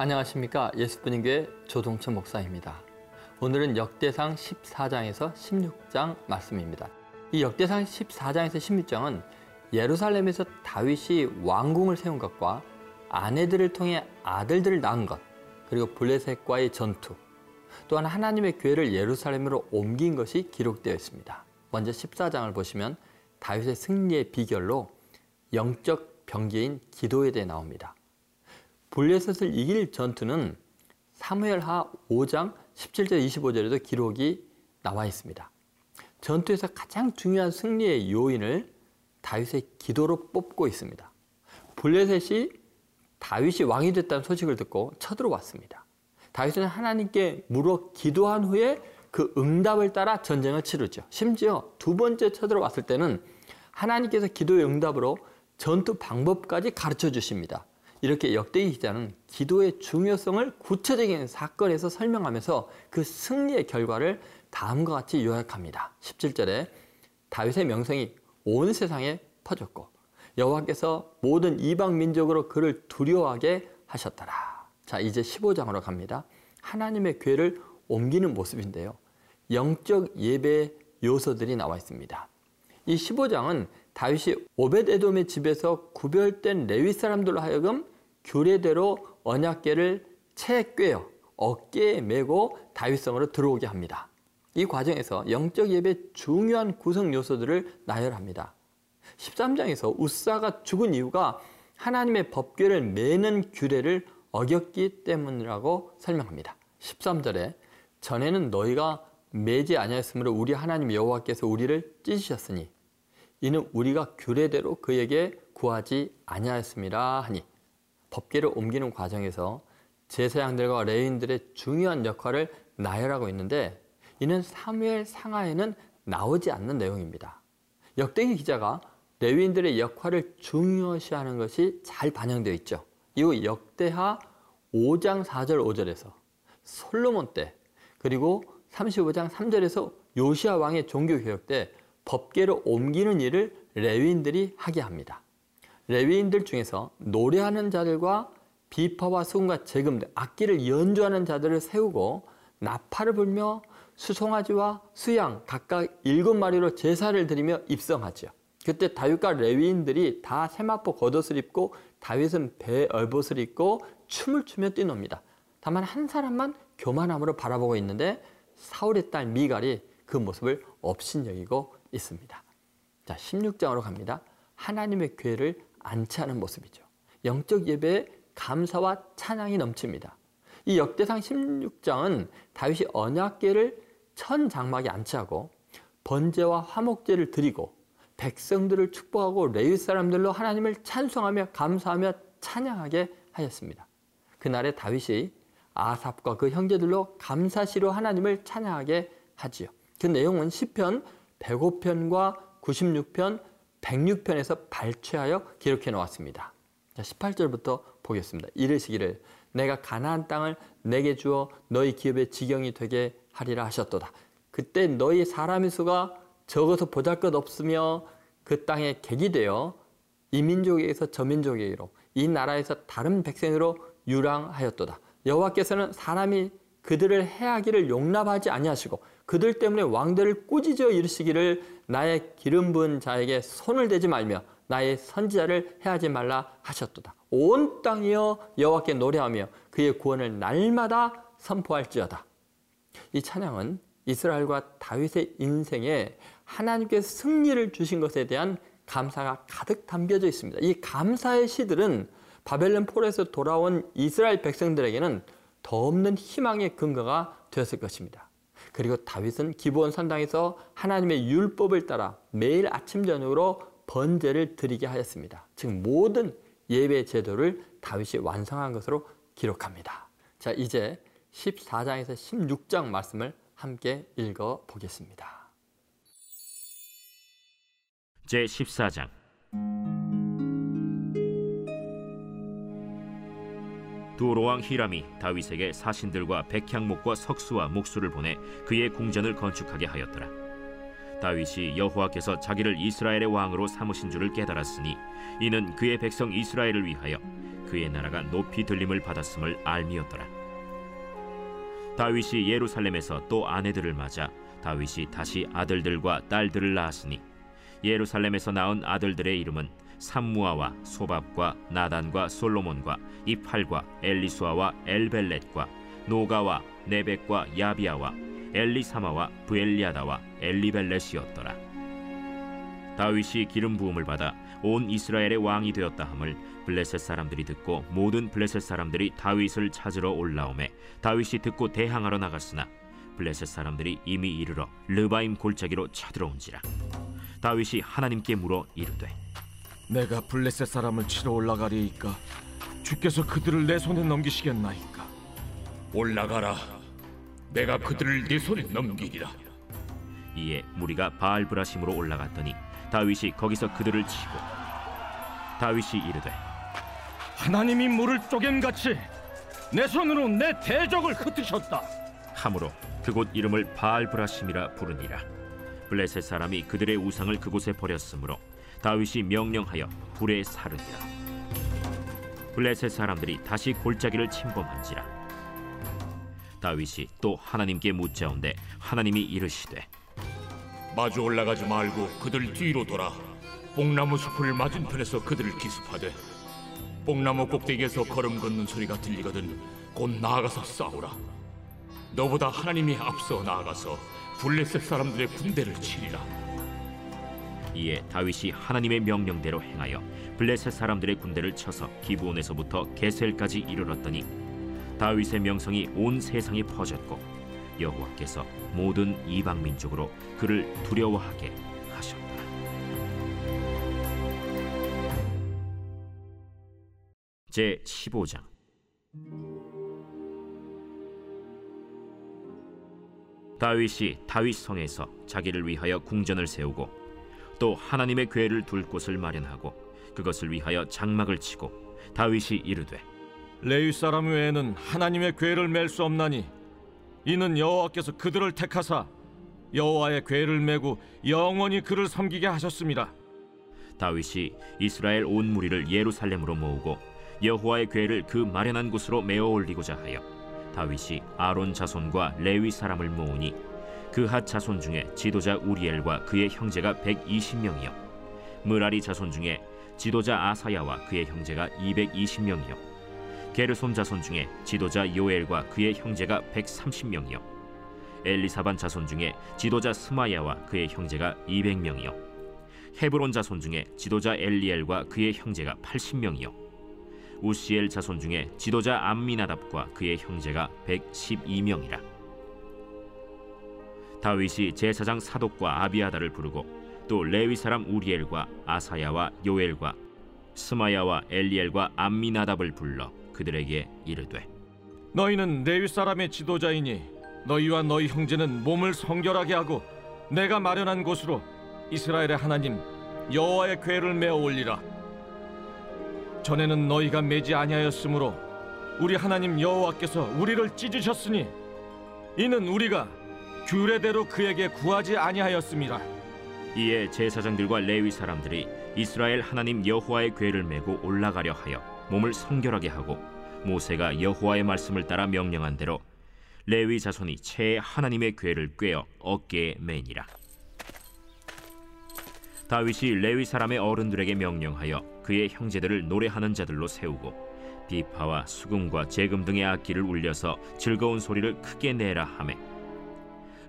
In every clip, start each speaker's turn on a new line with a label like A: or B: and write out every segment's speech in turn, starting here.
A: 안녕하십니까 예수분인교회 조동천 목사입니다. 오늘은 역대상 14장에서 16장 말씀입니다. 이 역대상 14장에서 16장은 예루살렘에서 다윗이 왕궁을 세운 것과 아내들을 통해 아들들을 낳은 것, 그리고 블레셋과의 전투, 또한 하나님의 교회를 예루살렘으로 옮긴 것이 기록되어 있습니다. 먼저 14장을 보시면 다윗의 승리의 비결로 영적 병기인 기도에 대해 나옵니다. 블레셋을 이길 전투는 사무엘하 5장 17절 25절에도 기록이 나와 있습니다. 전투에서 가장 중요한 승리의 요인을 다윗의 기도로 뽑고 있습니다. 블레셋이 다윗이 왕이 됐다는 소식을 듣고 쳐들어왔습니다. 다윗은 하나님께 물어 기도한 후에 그 응답을 따라 전쟁을 치르죠. 심지어 두 번째 쳐들어왔을 때는 하나님께서 기도의 응답으로 전투 방법까지 가르쳐 주십니다. 이렇게 역대기 기자는 기도의 중요성을 구체적인 사건에서 설명하면서 그 승리의 결과를 다음과 같이 요약합니다. 17절에 다윗의 명성이 온 세상에 퍼졌고 여호와께서 모든 이방 민족으로 그를 두려워하게 하셨더라. 자, 이제 15장으로 갑니다. 하나님의 괴를 옮기는 모습인데요. 영적 예배 요소들이 나와 있습니다. 이 15장은 다윗이 오벳 에돔의 집에서 구별된 레위 사람들로 하여금 규례대로 언약궤를 채 꿰어 어깨에 메고 다윗성으로 들어오게 합니다. 이 과정에서 영적 예배의 중요한 구성 요소들을 나열합니다. 13장에서 우사가 죽은 이유가 하나님의 법궤를 매는 규례를 어겼기 때문이라고 설명합니다. 13절에 전에는 너희가 매지 아니하였으므로 우리 하나님 여호와께서 우리를 찢으셨으니 이는 우리가 규례대로 그에게 구하지 아니하였습니다 하니 법계를 옮기는 과정에서 제사장들과 레인들의 중요한 역할을 나열하고 있는데 이는 사무엘 상하에는 나오지 않는 내용입니다. 역대기 기자가 레위인들의 역할을 중요시하는 것이 잘 반영되어 있죠. 이후 역대하 5장 4절 5절에서 솔로몬 때 그리고 35장 3절에서 요시아 왕의 종교 개혁 때 법계로 옮기는 일을 레위인들이 하게 합니다. 레위인들 중에서 노래하는 자들과 비파와 수금과 재금 악기를 연주하는 자들을 세우고 나팔을 불며 수송아지와 수양 각각 일곱 마리로 제사를 드리며 입성하죠. 그때 다윗과 레위인들이 다 세마포 겉옷을 입고 다윗은 배 얼봇을 입고 춤을 추며 뛰놉니다. 다만 한 사람만 교만함으로 바라보고 있는데 사울의 딸 미갈이 그 모습을 업신여기고 있습니다. 자, 16장으로 갑니다. 하나님의 괴를 안치하는 모습이죠. 영적 예배에 감사와 찬양이 넘칩니다. 이 역대상 16장은 다윗이 언약궤를 천 장막에 안치하고 번제와 화목제를 드리고 백성들을 축복하고 레위 사람들로 하나님을 찬송하며 감사하며 찬양하게 하였습니다. 그날에 다윗이 아삽과 그 형제들로 감사시로 하나님을 찬양하게 하지요. 그 내용은 시편 105편과 96편, 106편에서 발췌하여 기록해 놓았습니다. 자, 18절부터 보겠습니다. 이르시기를 내가 가나안 땅을 내게 주어 너희 기업의 지경이 되게 하리라 하셨도다. 그때 너희 사람의 수가 적어서 보잘것 없으며 그 땅에 객이 되어 이 민족에게서 저 민족에게로 이 나라에서 다른 백성으로 유랑하였도다. 여호와께서는 사람이 그들을 해하기를 용납하지 아니하시고 그들 때문에 왕들을 꾸짖어 이르시기를 나의 기름 부은 자에게 손을 대지 말며 나의 선지자를 해하지 말라 하셨도다. 온 땅이여 여호와께 노래하며 그의 구원을 날마다 선포할지어다. 이 찬양은 이스라엘과 다윗의 인생에 하나님께서 승리를 주신 것에 대한 감사가 가득 담겨져 있습니다. 이 감사의 시들은 바벨론 폴에서 돌아온 이스라엘 백성들에게는 더 없는 희망의 근거가 되었을 것입니다. 그리고 다윗은 기브온 산당에서 하나님의 율법을 따라 매일 아침 저녁으로 번제를 드리게 하였습니다. 즉 모든 예배 제도를 다윗이 완성한 것으로 기록합니다. 자, 이제 14장에서 16장 말씀을 함께 읽어 보겠습니다.
B: 제 14장 두로왕 히람이 다윗에게 사신들과 백향목과 석수와 목수를 보내 그의 궁전을 건축하게 하였더라. 다윗이 여호와께서 자기를 이스라엘의 왕으로 삼으신 줄을 깨달았으니 이는 그의 백성 이스라엘을 위하여 그의 나라가 높이 들림을 받았음을 알미었더라. 다윗이 예루살렘에서 또 아내들을 맞아 다윗이 다시 아들들과 딸들을 낳았으니 예루살렘에서 낳은 아들들의 이름은 삼무아와 소밥과 나단과 솔로몬과 이팔과 엘리수아와 엘벨렛과 노가와 네벡과 야비아와 엘리사마와 부엘리아다와 엘리벨렛이었더라. 다윗이 기름 부음을 받아 온 이스라엘의 왕이 되었다 함을 블레셋 사람들이 듣고 모든 블레셋 사람들이 다윗을 찾으러 올라오매 다윗이 듣고 대항하러 나갔으나 블레셋 사람들이 이미 이르러 르바임 골짜기로 쳐들어온지라 다윗이 하나님께 물어 이르되
C: 내가 블레셋 사람을 치러 올라가리이까 주께서 그들을 내 손에 넘기시겠나이까
D: 올라가라. 내가 그들을 네 손에 넘기리라.
B: 이에 무리가 바알브라심으로 올라갔더니 다윗이 거기서 그들을 치고 다윗이 이르되
C: 하나님이 물을 쪼개같이 내 손으로 내 대적을 흩으셨다
B: 함으로 그곳 이름을 바알브라심이라 부르니라 블레셋 사람이 그들의 우상을 그곳에 버렸으므로 다윗이 명령하여 불에 사르니라 블레셋 사람들이 다시 골짜기를 침범한지라 다윗이 또 하나님께 묻자온데 하나님이 이르시되
D: 마주 올라가지 말고 그들 뒤로 돌아. 뽕나무 숲을 맞은편에서 그들을 기습하되 뽕나무 꼭대기에서 걸음 걷는 소리가 들리거든 곧 나아가서 싸우라. 너보다 하나님이 앞서 나아가서 블레셋 사람들의 군대를 치리라.
B: 이에 다윗이 하나님의 명령대로 행하여 블레셋 사람들의 군대를 쳐서 기브온에서부터 게셀까지 이르렀더니 다윗의 명성이 온 세상에 퍼졌고 여호와께서 모든 이방 민족으로 그를 두려워하게 하셨다. 제 15장 다윗이 다윗 성에서 자기를 위하여 궁전을 세우고 또 하나님의 궤를 둘 곳을 마련하고 그것을 위하여 장막을 치고 다윗이 이르되
C: 레위 사람 외에는 하나님의 궤를 맬 수 없나니 이는 여호와께서 그들을 택하사 여호와의 궤를 메고 영원히 그를 섬기게 하셨습니다.
B: 다윗이 이스라엘 온 무리를 예루살렘으로 모으고 여호와의 궤를 그 마련한 곳으로 메어 올리고자 하여 다윗이 아론 자손과 레위 사람을 모으니 그핫 자손 중에 지도자 우리엘과 그의 형제가 120명이요. 무라리 자손 중에 지도자 아사야와 그의 형제가 220명이요. 게르솜 자손 중에 지도자 요엘과 그의 형제가 130명이요. 엘리사반 자손 중에 지도자 스마야와 그의 형제가 200명이요. 헤브론 자손 중에 지도자 엘리엘과 그의 형제가 80명이요. 우시엘 자손 중에 지도자 암미나답과 그의 형제가 112명이라 다윗이 제사장 사독과 아비아다를 부르고 또 레위 사람 우리엘과 아사야와 요엘과 스마야와 엘리엘과 암미나답을 불러 그들에게 이르되
C: 너희는 레위 사람의 지도자이니 너희와 너희 형제는 몸을 성결하게 하고 내가 마련한 곳으로 이스라엘의 하나님 여호와의 궤를 메어 올리라. 전에는 너희가 매지 아니하였으므로 우리 하나님 여호와께서 우리를 찢으셨으니 이는 우리가 규례대로 그에게 구하지 아니하였습니다.
B: 이에 제사장들과 레위 사람들이 이스라엘 하나님 여호와의 궤를 메고 올라가려 하여 몸을 성결하게 하고 모세가 여호와의 말씀을 따라 명령한 대로 레위 자손이 채 하나님의 궤를 꿰어 어깨에 매니라. 다윗이 레위 사람의 어른들에게 명령하여 그의 형제들을 노래하는 자들로 세우고 비파와 수금과 재금 등의 악기를 울려서 즐거운 소리를 크게 내라 하매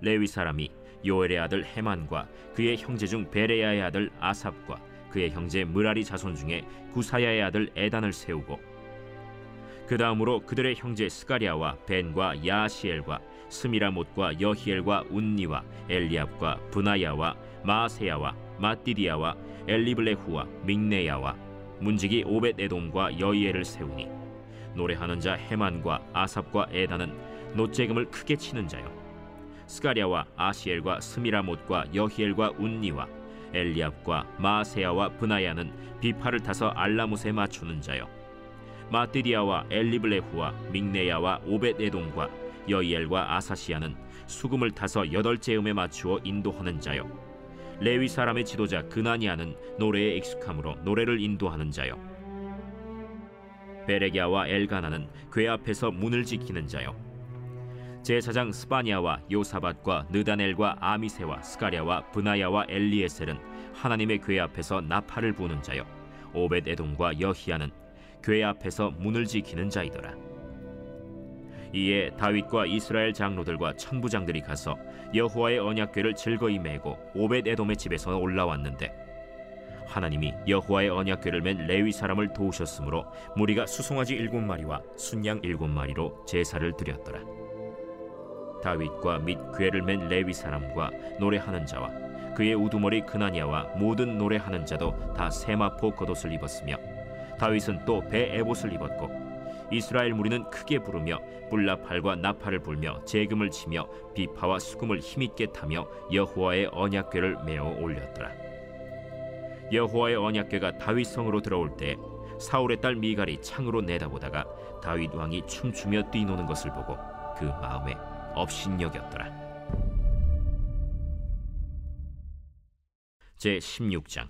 B: 레위 사람이 요엘의 아들 헤만과 그의 형제 중 베레야의 아들 아삽과 그의 형제 무라리 자손 중에 구사야의 아들 에단을 세우고 그 다음으로 그들의 형제 스가리아와 벤과 야시엘과 스미라못과 여히엘과 운니와 엘리압과 분하야와 마세야와 마띠디아와 엘리블레후와 믹네야와 문지기 오벳 에돔과 여이엘을 세우니 노래하는 자 헤만과 아삽과 에단은 노재금을 크게 치는 자요 스가리아와 아시엘과 스미라못과 여히엘과 운니와 엘리압과 마세야와 브나야는 비파를 타서 알라못에 맞추는 자요. 마띠디아와 엘리블레후와 믹네야와 오벳에돔과 여이엘과 아사시아는 수금을 타서 여덟째 음에 맞추어 인도하는 자요. 레위 사람의 지도자 그나니아는 노래에 익숙함으로 노래를 인도하는 자요. 베레기아와 엘가나는 궤 앞에서 문을 지키는 자요 제사장 스파니아와 요사밭과 느다넬과 아미세와 스가랴와 브나야와 엘리에셀은 하나님의 궤 앞에서 나팔을 부는 자요 오벳 에돔과 여히야는 궤 앞에서 문을 지키는 자이더라 이에 다윗과 이스라엘 장로들과 천부장들이 가서 여호와의 언약궤를 즐거이 메고 오벳 에돔의 집에서 올라왔는데 하나님이 여호와의 언약궤를 맨 레위 사람을 도우셨으므로 무리가 수송아지 일곱 마리와 순양 일곱 마리로 제사를 드렸더라. 다윗과 및 궤를 맨 레위 사람과 노래하는 자와 그의 우두머리 그나니아와 모든 노래하는 자도 다 세마포 겉옷을 입었으며 다윗은 또 배 에봇을 입었고 이스라엘 무리는 크게 부르며 뿔나팔과 나팔을 불며 재금을 치며 비파와 수금을 힘있게 타며 여호와의 언약궤를 메어 올렸더라. 여호와의 언약궤가 다윗 성으로 들어올 때 사울의 딸 미갈이 창으로 내다보다가 다윗 왕이 춤추며 뛰노는 것을 보고 그 마음에 업신여겼더라. 제 16장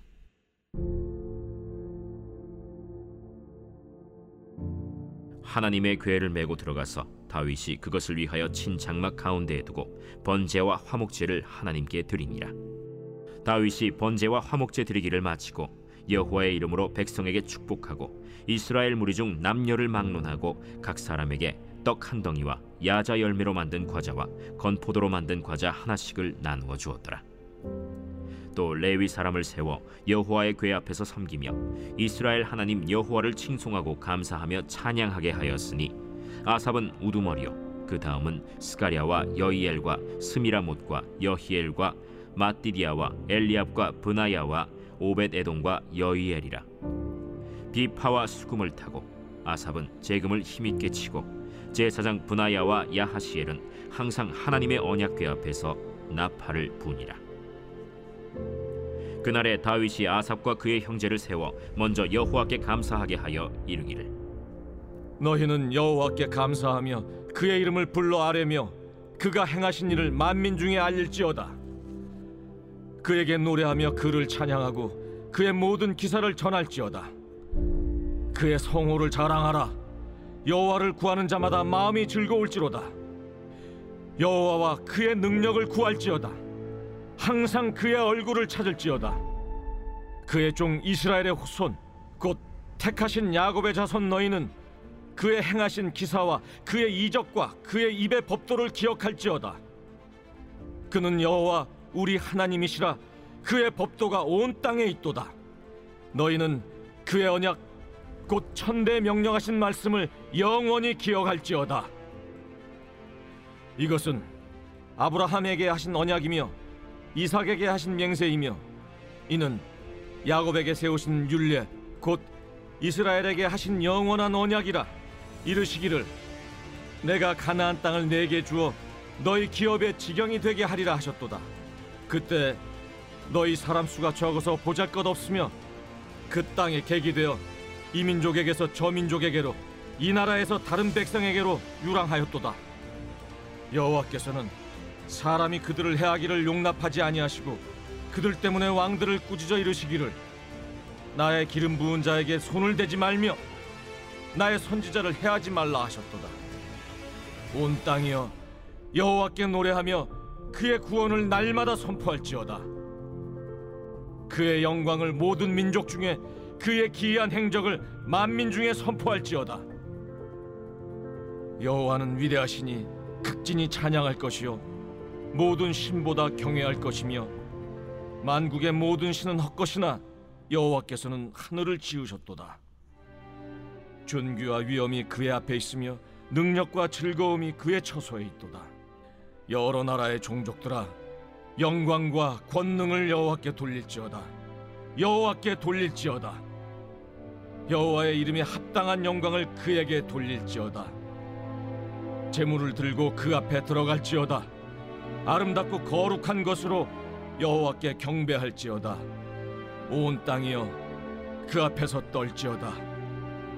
B: 하나님의 궤를 메고 들어가서 다윗이 그것을 위하여 친 장막 가운데에 두고 번제와 화목제를 하나님께 드리니라. 다윗이 번제와 화목제 드리기를 마치고 여호와의 이름으로 백성에게 축복하고 이스라엘 무리 중 남녀를 막론하고 각 사람에게 떡 한 덩이와 야자 열매로 만든 과자와 건포도로 만든 과자 하나씩을 나누어 주었더라. 또 레위 사람을 세워 여호와의 궤 앞에서 섬기며 이스라엘 하나님 여호와를 칭송하고 감사하며 찬양하게 하였으니 아삽은 우두머리요 그 다음은 스가랴와 여이엘과 스미라못과 여히엘과 마띠디아와 엘리압과 브나야와 오벳 에돔과 여이엘이라 비파와 수금을 타고 아삽은 재금을 힘있게 치고 제사장 브나야와 야하시엘은 항상 하나님의 언약궤 앞에서 나팔을 부니라 그날에 다윗이 아삽과 그의 형제를 세워 먼저 여호와께 감사하게 하여 이르기를
C: 너희는 여호와께 감사하며 그의 이름을 불러 아뢰며 그가 행하신 일을 만민 중에 알릴지어다. 그에게 노래하며 그를 찬양하고 그의 모든 기사를 전할지어다. 그의 성호를 자랑하라. 여호와를 구하는 자마다 마음이 즐거울지로다. 여호와와 그의 능력을 구할지어다. 항상 그의 얼굴을 찾을지어다. 그의 종 이스라엘의 후손 곧 택하신 야곱의 자손 너희는 그의 행하신 기사와 그의 이적과 그의 입의 법도를 기억할지어다. 그는 여호와 우리 하나님이시라 그의 법도가 온 땅에 있도다. 너희는 그의 언약 곧 천대 명령하신 말씀을 영원히 기억할지어다. 이것은 아브라함에게 하신 언약이며 이삭에게 하신 맹세이며 이는 야곱에게 세우신 율례 곧 이스라엘에게 하신 영원한 언약이라 이르시기를 내가 가나안 땅을 내게 주어 너희 기업의 지경이 되게 하리라 하셨도다. 그때 너희 사람 수가 적어서 보잘것없으며 그 땅에 객이 되어 이 민족에게서 저 민족에게로 이 나라에서 다른 백성에게로 유랑하였도다. 여호와께서는 사람이 그들을 해하기를 용납하지 아니하시고 그들 때문에 왕들을 꾸짖어 이르시기를 나의 기름 부은 자에게 손을 대지 말며 나의 선지자를 해하지 말라 하셨도다. 온 땅이여 여호와께 노래하며 그의 구원을 날마다 선포할지어다. 그의 영광을 모든 민족 중에 그의 기이한 행적을 만민 중에 선포할지어다. 여호와는 위대하시니 극진히 찬양할 것이요 모든 신보다 경외할 것이며 만국의 모든 신은 헛것이나 여호와께서는 하늘을 지으셨도다. 존귀와 위엄이 그의 앞에 있으며 능력과 즐거움이 그의 처소에 있도다. 여러 나라의 종족들아 영광과 권능을 여호와께 돌릴지어다. 여호와께 돌릴지어다. 여호와의 이름에 합당한 영광을 그에게 돌릴지어다. 재물을 들고 그 앞에 들어갈지어다. 아름답고 거룩한 것으로 여호와께 경배할지어다. 온 땅이여 그 앞에서 떨지어다.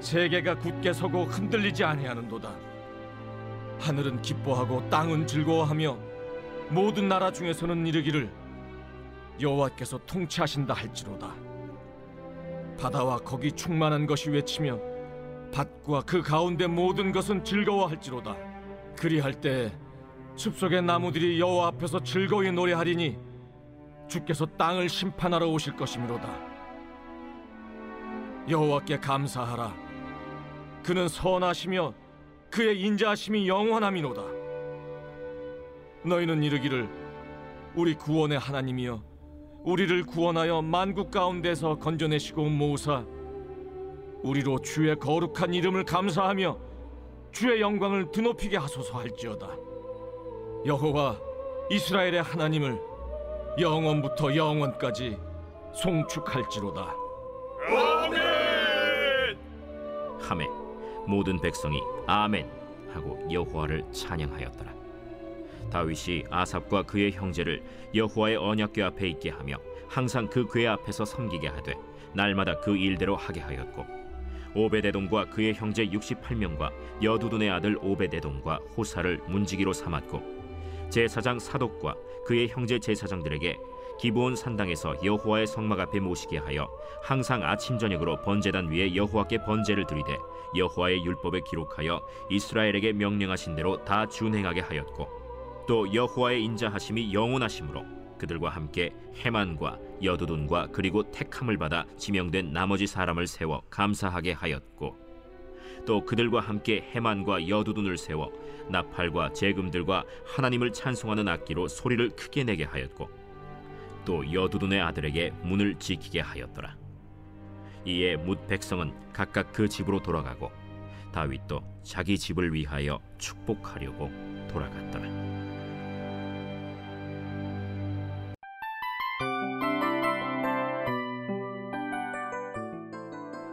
C: 세계가 굳게 서고 흔들리지 아니하는도다. 하늘은 기뻐하고 땅은 즐거워하며 모든 나라 중에서는 이르기를 여호와께서 통치하신다 할지로다. 바다와 거기 충만한 것이 외치며 밭과 그 가운데 모든 것은 즐거워할지로다. 그리할 때 숲속의 나무들이 여호와 앞에서 즐거이 노래하리니 주께서 땅을 심판하러 오실 것이미로다. 여호와께 감사하라. 그는 선하시며 그의 인자하심이 영원함이로다. 너희는 이르기를 우리 구원의 하나님이여 우리를 구원하여 만국 가운데서 건져내시고 모으사 우리로 주의 거룩한 이름을 감사하며 주의 영광을 드높이게 하소서 할지어다. 여호와 이스라엘의 하나님을 영원부터 영원까지 송축할지로다.
B: 함에 모든 백성이 아멘 하고 여호와를 찬양하였더라. 다윗이 아삽과 그의 형제를 여호와의 언약궤 앞에 있게 하며 항상 그 궤 앞에서 섬기게 하되 날마다 그 일대로 하게 하였고 오베데돔과 그의 형제 68명과 여두둔의 아들 오베데돔과 호사를 문지기로 삼았고 제사장 사독과 그의 형제 제사장들에게 기브온 산당에서 여호와의 성막 앞에 모시게 하여 항상 아침 저녁으로 번제단 위에 여호와께 번제를 드리되 여호와의 율법에 기록하여 이스라엘에게 명령하신 대로 다 준행하게 하였고 또 여호와의 인자하심이 영원하심으로 그들과 함께 해만과 여두둔과 그리고 택함을 받아 지명된 나머지 사람을 세워 감사하게 하였고 또 그들과 함께 해만과 여두둔을 세워 나팔과 재금들과 하나님을 찬송하는 악기로 소리를 크게 내게 하였고 또 여두둔의 아들에게 문을 지키게 하였더라. 이에 뭇 백성은 각각 그 집으로 돌아가고 다윗도 자기 집을 위하여 축복하려고 돌아갔더라.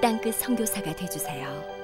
E: 땅끝 선교사가 되주세요.